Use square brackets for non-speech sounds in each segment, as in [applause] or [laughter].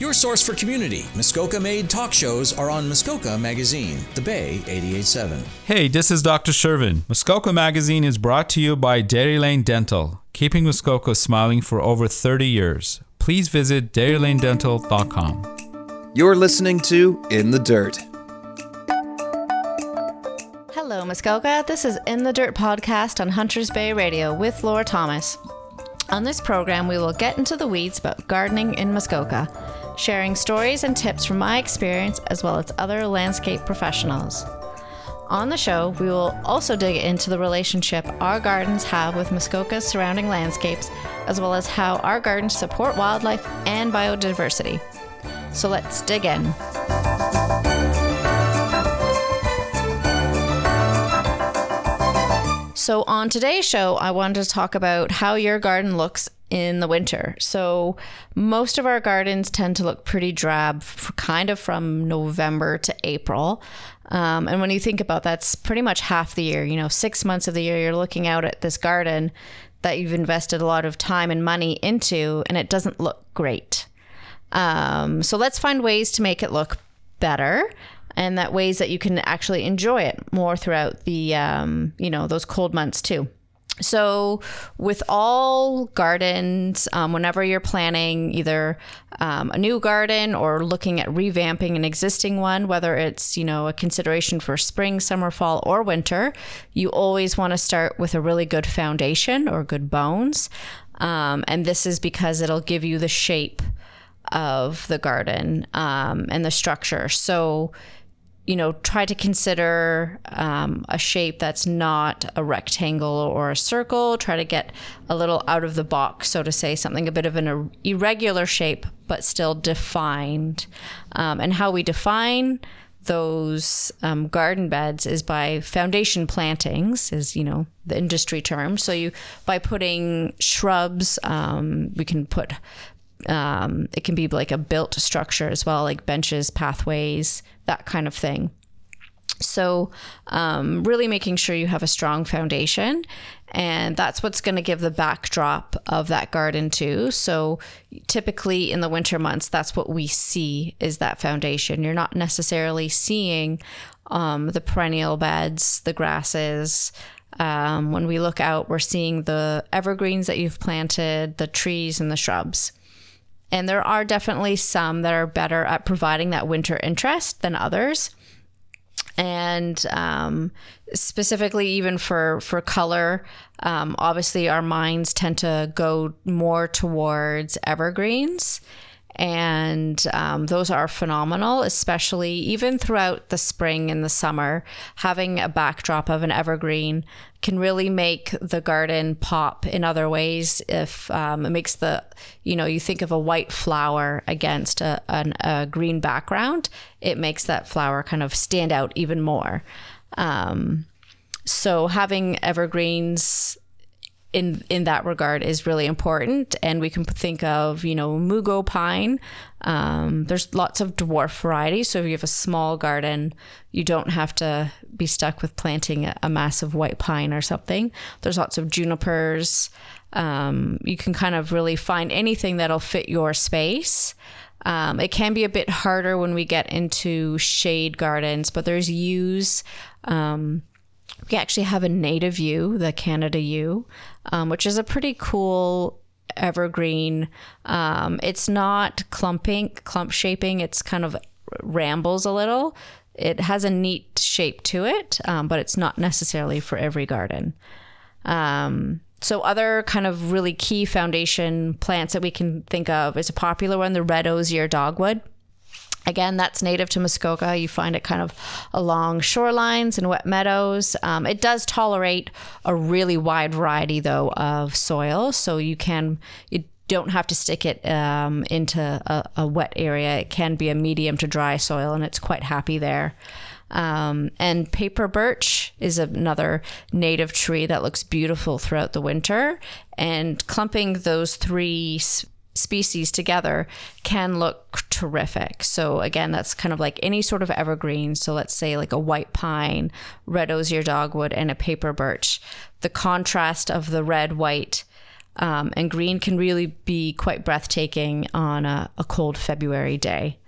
Your source for community. Muskoka made talk shows are on Muskoka Magazine, The Bay 887. Hey, this is Dr. Shervin. Muskoka Magazine is brought to you by Dairy Lane Dental, keeping Muskoka smiling for over 30 years. Please visit dairylanedental.com. You're listening to In the Dirt. Hello, Muskoka. This is In the Dirt podcast on Hunters Bay Radio with Laura Thomas. On this program, we will get into the weeds about gardening in Muskoka sharing stories and tips from my experience as well as other landscape professionals. On the show, we will also dig into the relationship our gardens have with Muskoka's surrounding landscapes, as well as how our gardens support wildlife and biodiversity. So let's dig in. So, on today's show, I wanted to talk about how your garden looks in the winter. So most of our gardens tend to look pretty drab, kind of from November to April. Um, and when you think about that's pretty much half the year. You know, six months of the year, you're looking out at this garden that you've invested a lot of time and money into, and it doesn't look great. Um, so let's find ways to make it look better and that ways that you can actually enjoy it more throughout the um, you know those cold months too so, with all gardens, um, whenever you're planning either um, a new garden or looking at revamping an existing one, whether it's you know a consideration for spring, summer, fall, or winter, you always want to start with a really good foundation or good bones, um, and this is because it'll give you the shape of the garden um, and the structure. So you know, try to consider um, a shape that's not a rectangle or a circle. Try to get a little out of the box, so to say, something a bit of an irregular shape, but still defined. Um, and how we define those um, garden beds is by foundation plantings, is you know the industry term. So you by putting shrubs, um, we can put um, it can be like a built structure as well, like benches, pathways, that kind of thing. So, um, really making sure you have a strong foundation, and that's what's going to give the backdrop of that garden too. So, typically in the winter months, that's what we see is that foundation. You're not necessarily seeing um, the perennial beds, the grasses. Um, when we look out, we're seeing the evergreens that you've planted, the trees, and the shrubs. And there are definitely some that are better at providing that winter interest than others. And um, specifically, even for for color, um, obviously our minds tend to go more towards evergreens and um, those are phenomenal, especially even throughout the spring and the summer. Having a backdrop of an evergreen can really make the garden pop in other ways. If um, it makes the, you know, you think of a white flower against a, an, a green background, it makes that flower kind of stand out even more. Um, so having evergreens in in that regard is really important. And we can think of you know mugo pine. Um, there's lots of dwarf varieties so if you have a small garden you don't have to be stuck with planting a, a massive white pine or something. There's lots of junipers. Um, you can kind of really find anything that'll fit your space. Um, it can be a bit harder when we get into shade gardens but there's yews um, we actually have a native yew, the Canada yew, um, which is a pretty cool evergreen. Um, it's not clumping, clump shaping. It's kind of rambles a little. It has a neat shape to it, um, but it's not necessarily for every garden. Um, so other kind of really key foundation plants that we can think of is a popular one, the red osier dogwood. Again, that's native to Muskoka. You find it kind of along shorelines and wet meadows. Um, it does tolerate a really wide variety, though, of soil. So you can, you don't have to stick it um, into a, a, wet area. It can be a medium to dry soil, and it's quite happy there. Um, and paper birch is another native tree that looks beautiful throughout the winter. And clumping those three species together can look terrific. So again, that's kind of like any sort of evergreen. So let's say like a white pine, red osier dogwood, and a paper birch. The contrast of the red, white, Um, and green can really be quite breathtaking on a, a cold February day.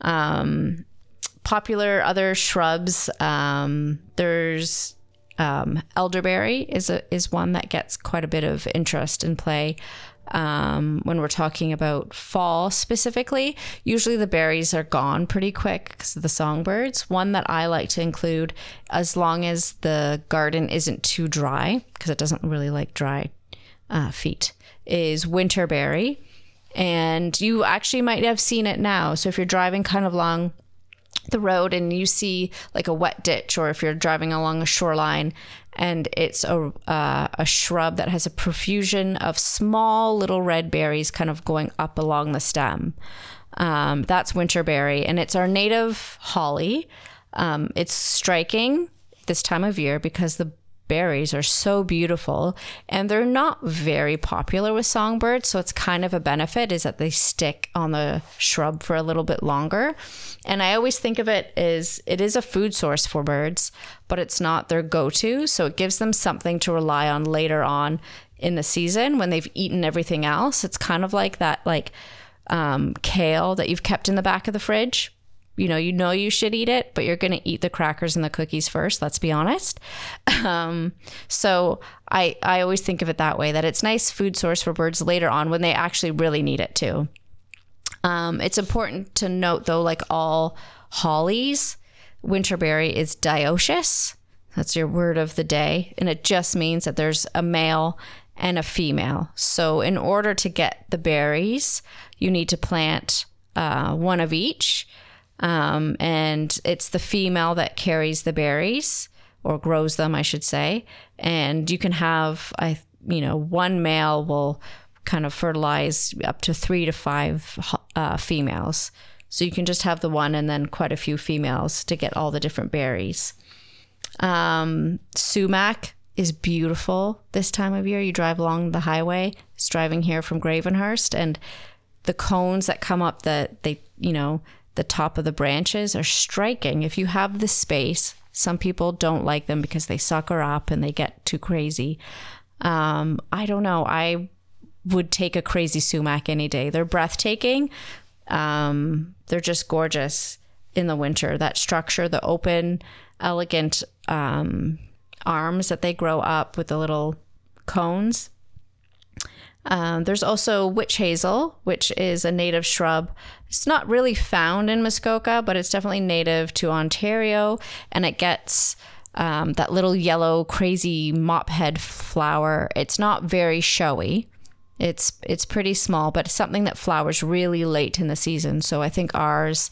Um, popular other shrubs, um, there's um, elderberry is a, is one that gets quite a bit of interest and play um, when we're talking about fall specifically. Usually the berries are gone pretty quick because of the songbirds. One that I like to include, as long as the garden isn't too dry, because it doesn't really like dry uh, feet, is winterberry. And you actually might have seen it now. So if you're driving kind of along the road and you see like a wet ditch, or if you're driving along a shoreline and it's a, uh, a shrub that has a profusion of small little red berries kind of going up along the stem. Um, that's winterberry, and it's our native holly. Um, it's striking this time of year because the berries are so beautiful and they're not very popular with songbirds so it's kind of a benefit is that they stick on the shrub for a little bit longer. And i always think of it as it is a food source for birds but it's not their go-to so it gives them something to rely on later on in the season when they've eaten everything else. It's kind of like that like um, kale that you've kept in the back of the fridge you know, you know you should eat it, but you're going to eat the crackers and the cookies first. Let's be honest. [laughs] Um, so I I always think of it that way that it's nice food source for birds later on when they actually really need it too. Um, it's important to note though, like all hollies, winterberry is dioecious. That's your word of the day, and it just means that there's a male and a female. So in order to get the berries, you need to plant uh, one of each um, and it's the female that carries the berries or grows them, I should say. And you can have, I, you know, one male will kind of fertilize up to three to five uh, females. So you can just have the one and then quite a few females to get all the different berries. Um, sumac is beautiful this time of year. You drive along the highway, it's driving here from Gravenhurst, and the cones that come up that they, you know, the top of the branches are striking. If you have the space, some people don't like them because they sucker up and they get too crazy. Um, I don't know. I would take a crazy sumac any day. They're breathtaking. Um, they're just gorgeous in the winter. That structure, the open, elegant um, arms that they grow up with the little cones. Um, there's also witch hazel, which is a native shrub. It's not really found in Muskoka, but it's definitely native to Ontario, and it gets um, that little yellow, crazy mop head flower. It's not very showy. It's it's pretty small, but it's something that flowers really late in the season. So I think ours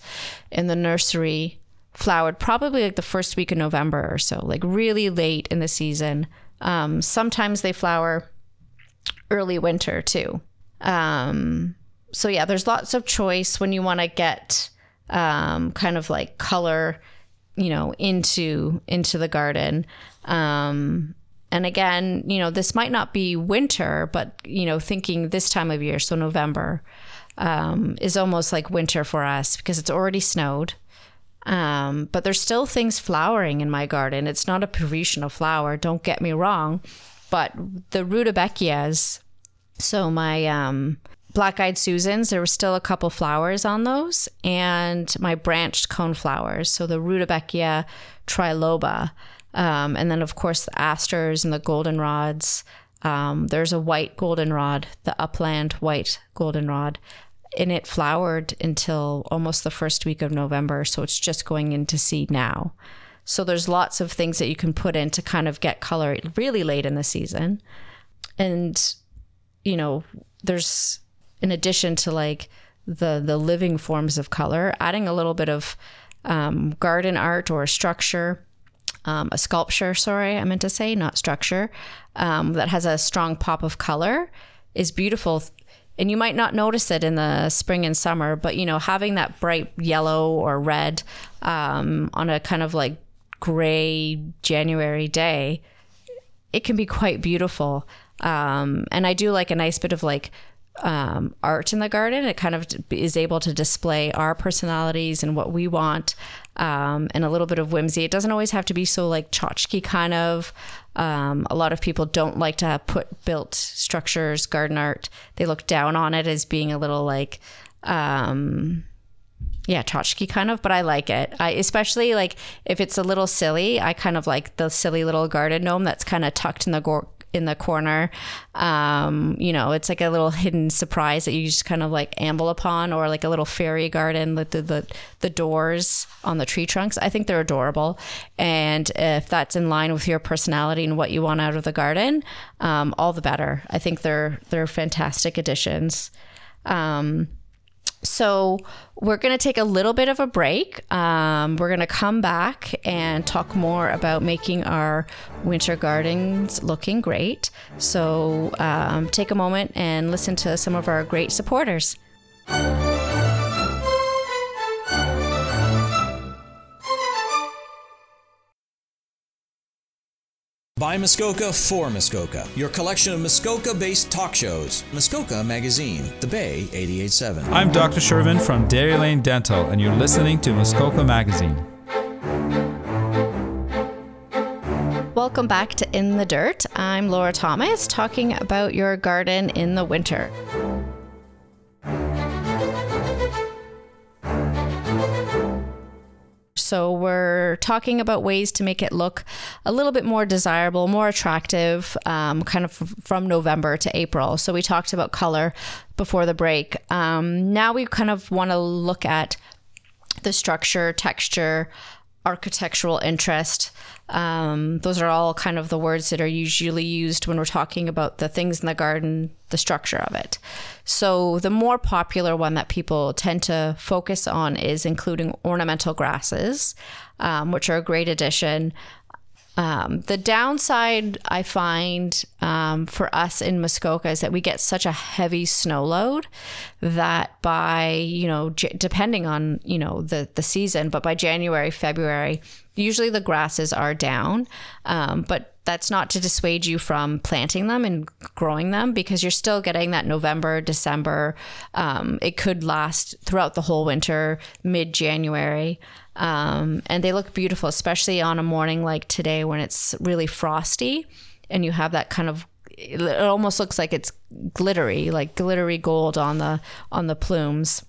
in the nursery flowered probably like the first week of November or so, like really late in the season. Um, sometimes they flower early winter too. Um, so yeah, there's lots of choice when you want to get um, kind of like color, you know, into into the garden. Um, and again, you know, this might not be winter, but you know, thinking this time of year, so November, um, is almost like winter for us because it's already snowed. Um, but there's still things flowering in my garden. It's not a Parisian flower, don't get me wrong, but the rudbeckias, so my um, black eyed Susans, there were still a couple flowers on those, and my branched cone flowers. So the Rudbeckia triloba. Um, and then, of course, the asters and the goldenrods. Um, there's a white goldenrod, the upland white goldenrod, and it flowered until almost the first week of November. So it's just going into seed now. So there's lots of things that you can put in to kind of get color really late in the season. And, you know, there's in addition to like the the living forms of color, adding a little bit of um, garden art or structure, um, a sculpture, sorry, I meant to say, not structure, um, that has a strong pop of color is beautiful. And you might not notice it in the spring and summer, but you know, having that bright yellow or red um, on a kind of like gray January day, it can be quite beautiful. Um, and I do like a nice bit of like um, art in the garden. It kind of is able to display our personalities and what we want, um, and a little bit of whimsy. It doesn't always have to be so like tchotchke kind of. Um, a lot of people don't like to have put built structures, garden art. They look down on it as being a little like, um, yeah, tchotchke kind of, but I like it. I especially like if it's a little silly. I kind of like the silly little garden gnome that's kind of tucked in the in the corner. Um, you know, it's like a little hidden surprise that you just kind of like amble upon, or like a little fairy garden with the, the, the doors on the tree trunks. I think they're adorable. And if that's in line with your personality and what you want out of the garden, um, all the better. I think they're they're fantastic additions. Um, so we're going to take a little bit of a break. Um, we're going to come back and talk more about making our winter gardens looking great. So um, take a moment and listen to some of our great supporters. By Muskoka for Muskoka, your collection of Muskoka based talk shows. Muskoka Magazine, The Bay 887. I'm Dr. Shervin from Dairy Lane Dental, and you're listening to Muskoka Magazine. Welcome back to In the Dirt. I'm Laura Thomas talking about your garden in the winter. So, we're talking about ways to make it look a little bit more desirable, more attractive, um, kind of from November to April. So, we talked about color before the break. Um, now, we kind of want to look at the structure, texture, architectural interest. Um, those are all kind of the words that are usually used when we're talking about the things in the garden, the structure of it. So, the more popular one that people tend to focus on is including ornamental grasses, um, which are a great addition. Um, the downside I find um, for us in Muskoka is that we get such a heavy snow load that by you know j- depending on you know the the season, but by January February, usually the grasses are down, um, but that's not to dissuade you from planting them and growing them because you're still getting that November, December. Um, it could last throughout the whole winter, mid January. Um, and they look beautiful, especially on a morning like today when it's really frosty and you have that kind of it almost looks like it's glittery, like glittery gold on the on the plumes.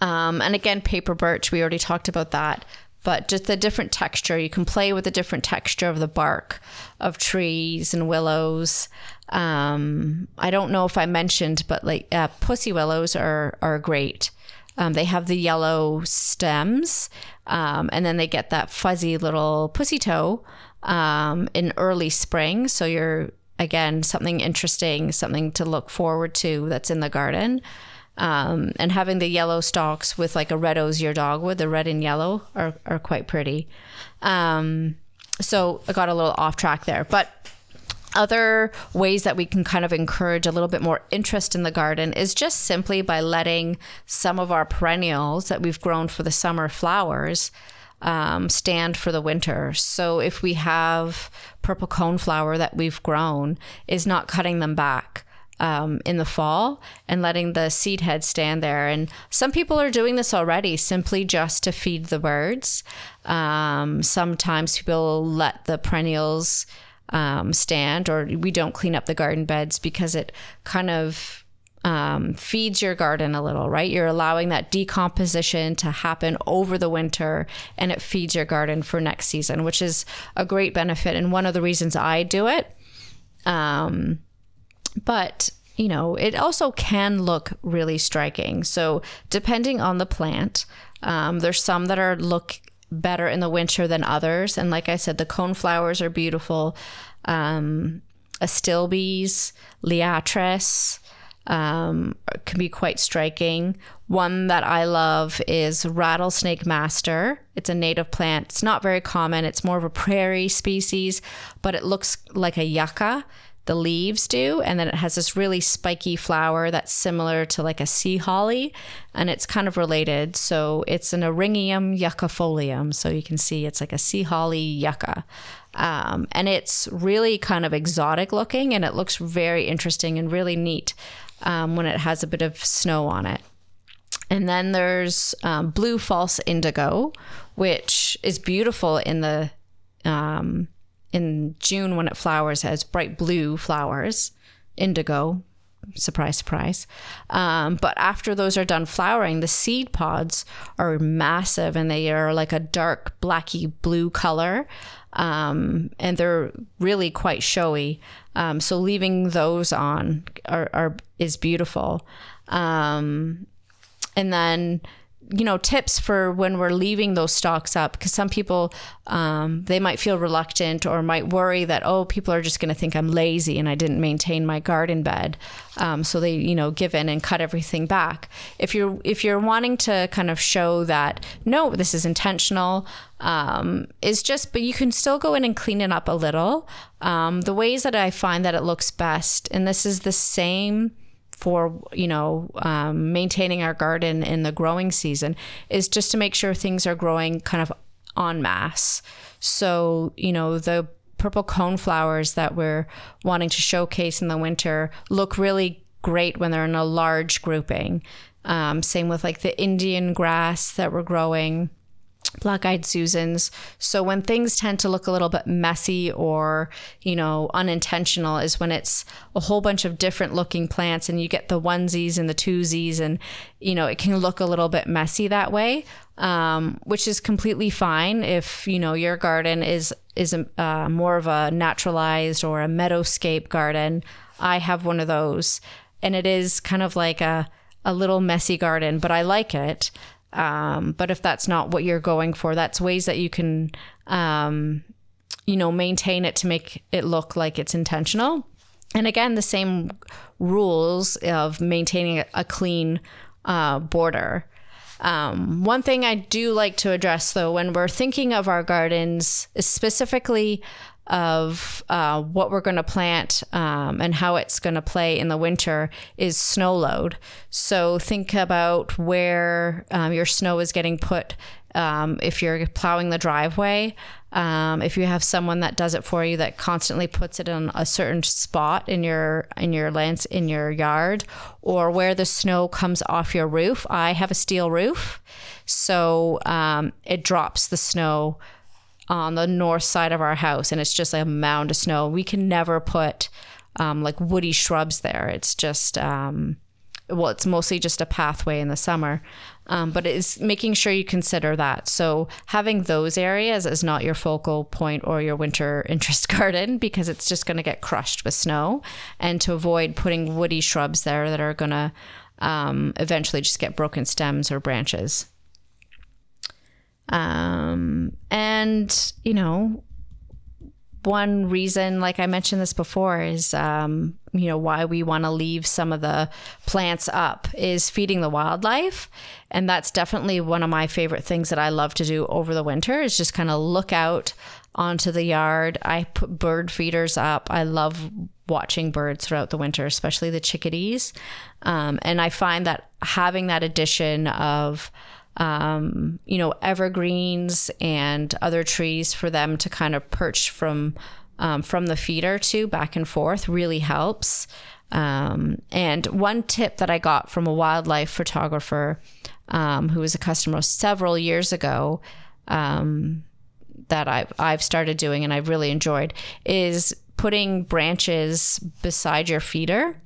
Um, and again, paper birch, we already talked about that but just the different texture. You can play with the different texture of the bark of trees and willows. Um, I don't know if I mentioned, but like uh, pussy willows are are great. Um, they have the yellow stems, um, and then they get that fuzzy little pussy toe um, in early spring. So you're again something interesting, something to look forward to that's in the garden. Um, and having the yellow stalks with like a red osier dogwood, the red and yellow are, are quite pretty. Um, so I got a little off track there, but other ways that we can kind of encourage a little bit more interest in the garden is just simply by letting some of our perennials that we've grown for the summer flowers um, stand for the winter. So if we have purple coneflower that we've grown, is not cutting them back um, in the fall and letting the seed head stand there. And some people are doing this already simply just to feed the birds. Um, sometimes people let the perennials um, stand, or we don't clean up the garden beds because it kind of um, feeds your garden a little, right? You're allowing that decomposition to happen over the winter and it feeds your garden for next season, which is a great benefit. And one of the reasons I do it. Um, but you know, it also can look really striking. So, depending on the plant, um, there's some that are look better in the winter than others. And like I said, the cone flowers are beautiful. Um, astilbes, liatris um, can be quite striking. One that I love is rattlesnake master. It's a native plant. It's not very common. It's more of a prairie species, but it looks like a yucca the leaves do. And then it has this really spiky flower that's similar to like a sea holly and it's kind of related. So it's an Eryngium yuccifolium. So you can see it's like a sea holly yucca. Um, and it's really kind of exotic looking and it looks very interesting and really neat. um, when it has a bit of snow on it. And then there's um, blue false indigo, which is beautiful in the um, in June when it flowers. Has bright blue flowers, indigo. Surprise, surprise. Um, but after those are done flowering, the seed pods are massive and they are like a dark blacky blue color. Um, and they're really quite showy. Um, so leaving those on are, are is beautiful. Um, and then you know tips for when we're leaving those stalks up because some people um, they might feel reluctant or might worry that oh people are just going to think i'm lazy and i didn't maintain my garden bed. Um, so they you know give in and cut everything back. If you're if you're wanting to kind of show that no this is intentional um, is just but you can still go in and clean it up a little. Um, the ways that i find that it looks best and this is the same for you know um, maintaining our garden in the growing season is just to make sure things are growing kind of en masse. So you know the purple cone flowers that we're wanting to showcase in the winter look really great when they're in a large grouping. Um, same with like the Indian grass that we're growing black eyed Susans. So when things tend to look a little bit messy or, you know, unintentional is when it's a whole bunch of different looking plants and you get the onesies and the twosies and, you know, it can look a little bit messy that way. Um, which is completely fine if you know your garden is is a, uh, more of a naturalized or a meadowscape garden. I have one of those, and it is kind of like a a little messy garden, but I like it. Um, but if that's not what you're going for, that's ways that you can, um, you know, maintain it to make it look like it's intentional. And again, the same rules of maintaining a clean uh, border. Um, one thing I do like to address, though, when we're thinking of our gardens, is specifically of uh, what we're going to plant um, and how it's going to play in the winter is snow load. So think about where um, your snow is getting put. Um, if you're plowing the driveway, um, if you have someone that does it for you that constantly puts it in a certain spot in your in your lands in your yard, or where the snow comes off your roof. I have a steel roof, so um, it drops the snow on the north side of our house and it's just like a mound of snow. We can never put um, like woody shrubs there. It's just, um, well, it's mostly just a pathway in the summer. Um, but it's making sure you consider that. So having those areas is not your focal point or your winter [laughs] interest garden because it's just going to get crushed with snow. And to avoid putting woody shrubs there that are going to um, eventually just get broken stems or branches. Um, and, you know, one reason, like I mentioned this before, is, um, you know, why we want to leave some of the plants up is feeding the wildlife. And that's definitely one of my favorite things that I love to do over the winter is just kind of look out onto the yard. I put bird feeders up. I love watching birds throughout the winter, especially the chickadees. Um, and I find that having that addition of, um, you know, evergreens and other trees for them to kind of perch from um, from the feeder to back and forth really helps. Um, and one tip that I got from a wildlife photographer um, who was a customer several years ago um, that I've, I've started doing and I've really enjoyed is putting branches beside your feeder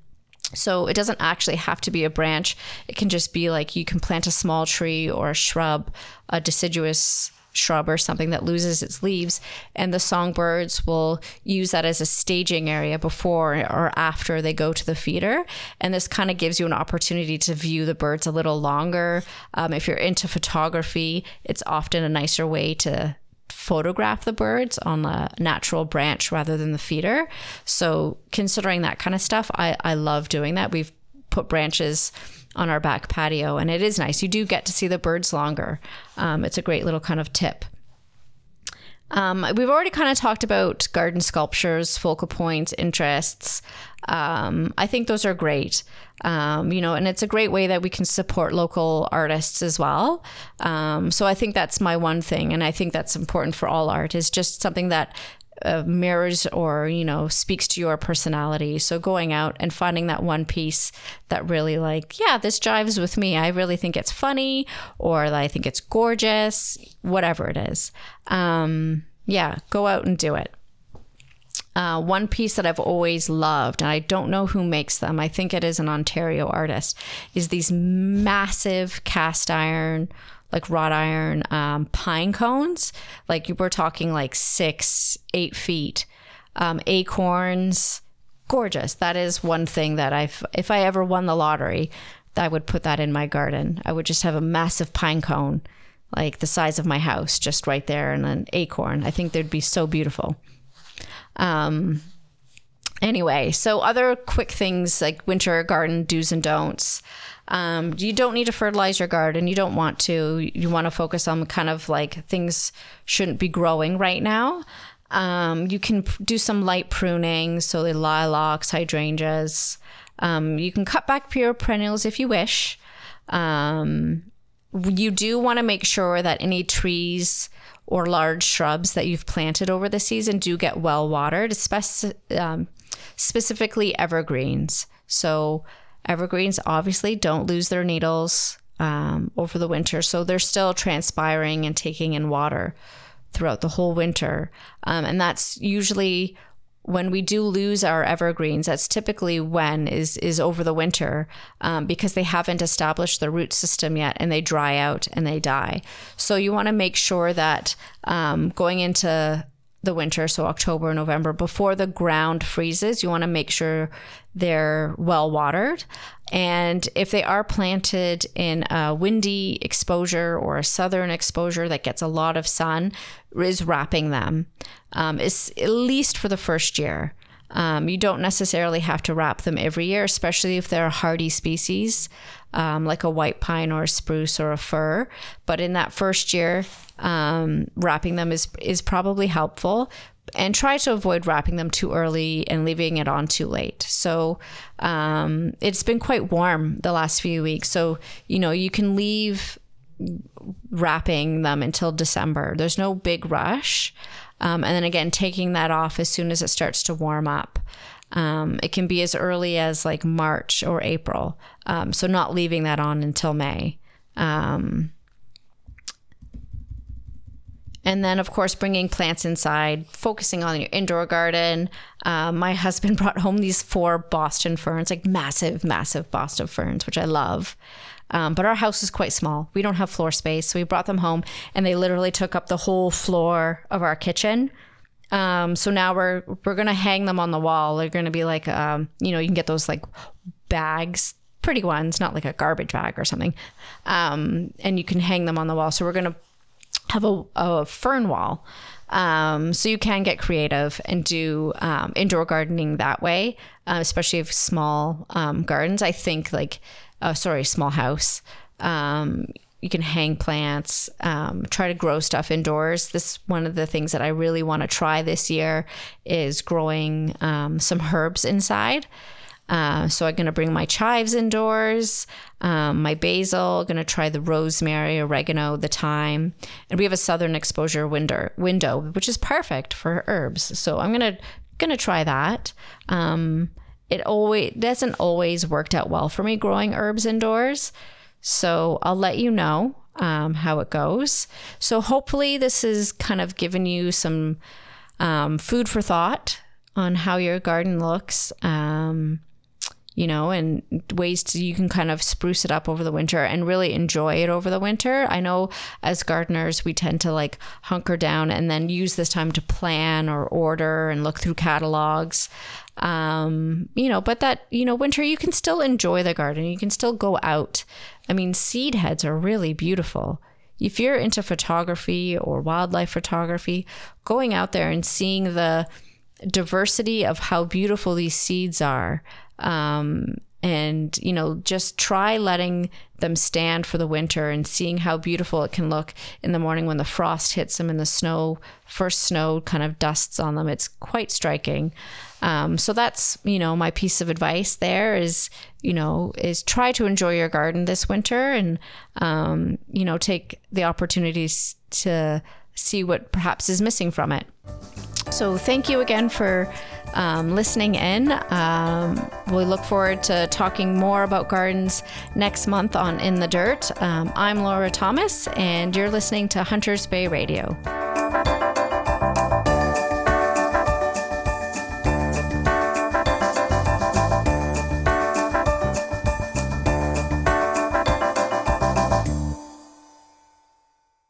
so it doesn't actually have to be a branch. It can just be like you can plant a small tree or a shrub, a deciduous shrub or something that loses its leaves and the songbirds will use that as a staging area before or after they go to the feeder and this kind of gives you an opportunity to view the birds a little longer um, if you're into photography it's often a nicer way to photograph the birds on a natural branch rather than the feeder. So considering that kind of stuff, I, I love doing that. We've put branches on our back patio and it is nice. You do get to see the birds longer. Um, it's a great little kind of tip. Um, we've already kind of talked about garden sculptures, focal points, interests. Um, I think those are great. Um, you know, and it's a great way that we can support local artists as well. Um, so I think that's my one thing, and I think that's important for all art is just something that uh, mirrors or you know speaks to your personality. So going out and finding that one piece that really like yeah this jives with me. I really think it's funny or i think it's gorgeous whatever it is. Um, yeah go out and do it. Uh, one piece that I've always loved, and I don't know who makes them, I think it is an Ontario artist, is these massive cast iron, like wrought iron um, pine cones. Like we're talking like six, eight feet, um, acorns. Gorgeous. That is one thing that I've, if I ever won the lottery, I would put that in my garden. I would just have a massive pine cone, like the size of my house, just right there, and an acorn. I think they'd be so beautiful. Um, anyway, so other quick things like winter garden do's and don'ts. Um, you don't need to fertilize your garden. You don't want to. You want to focus on kind of like things shouldn't be growing right now. Um, you can do some light pruning, so the lilacs, hydrangeas. Um, you can cut back your perennials if you wish. Um, you do want to make sure that any trees or large shrubs that you've planted over the season do get well watered, especially um, specifically evergreens. So evergreens obviously don't lose their needles um, over the winter, so they're still transpiring and taking in water throughout the whole winter, um, and that's usually when we do lose our evergreens, that's typically when is is over the winter um, because they haven't established the root system yet and they dry out and they die. So you want to make sure that um, going into the winter, so October, November, before the ground freezes, you want to make sure they're well watered. And if they are planted in a windy exposure or a southern exposure that gets a lot of sun, is wrapping them, um, is at least for the first year. Um, you don't necessarily have to wrap them every year, especially if they're a hardy species, um, like a white pine or a spruce or a fir. But in that first year, um, wrapping them is is probably helpful. And try to avoid wrapping them too early and leaving it on too late. So um, it's been quite warm the last few weeks. So you know you can leave wrapping them until December. There's no big rush. Um, and then again, taking that off as soon as it starts to warm up. Um, it can be as early as like March or April. Um, so not leaving that on until May. Um, and then, of course, bringing plants inside, focusing on your indoor garden. Uh, my husband [laughs] brought home these four Boston ferns, like massive, massive Boston ferns, which I love. Um, but our house is quite small. We don't have floor space. So we brought them home and they literally took up the whole floor of our kitchen. Um, so now we're we're gonna hang them on the wall. They're gonna be like um, you know, you can get those like bags, pretty ones, not like a garbage bag or something. Um, and you can hang them on the wall. So we're gonna have a, a fern wall. Um, so you can get creative and do um, indoor gardening that way, uh, especially if small um, gardens. I think like uh, sorry, small house. Um, you can hang plants, um, try to grow stuff indoors. This one of the things that I really want to try this year is growing um, some herbs inside. Uh, so I'm going to bring my chives indoors, um, my basil, going to try the rosemary, oregano, the thyme, and we have a southern exposure window, window which is perfect for herbs. So I'm going to going to try that. Um, it always doesn't always worked out well for me growing herbs indoors. So I'll let you know um, how it goes. So hopefully this has kind of given you some um, food for thought on how your garden looks. Um, you know, and ways to you can kind of spruce it up over the winter and really enjoy it over the winter. I know as gardeners, we tend to like hunker down and then use this time to plan or order and look through catalogs. Um, you know, but that, you know, winter, you can still enjoy the garden. You can still go out. I mean, seed heads are really beautiful. If you're into photography or wildlife photography, going out there and seeing the diversity of how beautiful these seeds are um, and you know just try letting them stand for the winter and seeing how beautiful it can look in the morning when the frost hits them and the snow first snow kind of dusts on them. It's quite striking. Um, so that's you know my piece of advice there is you know is try to enjoy your garden this winter and um, you know take the opportunities to see what perhaps is missing from it So thank you again for um, listening in. Um, we look forward to talking more about gardens next month on In the Dirt. Um, I'm Laura Thomas, and you're listening to Hunters Bay Radio.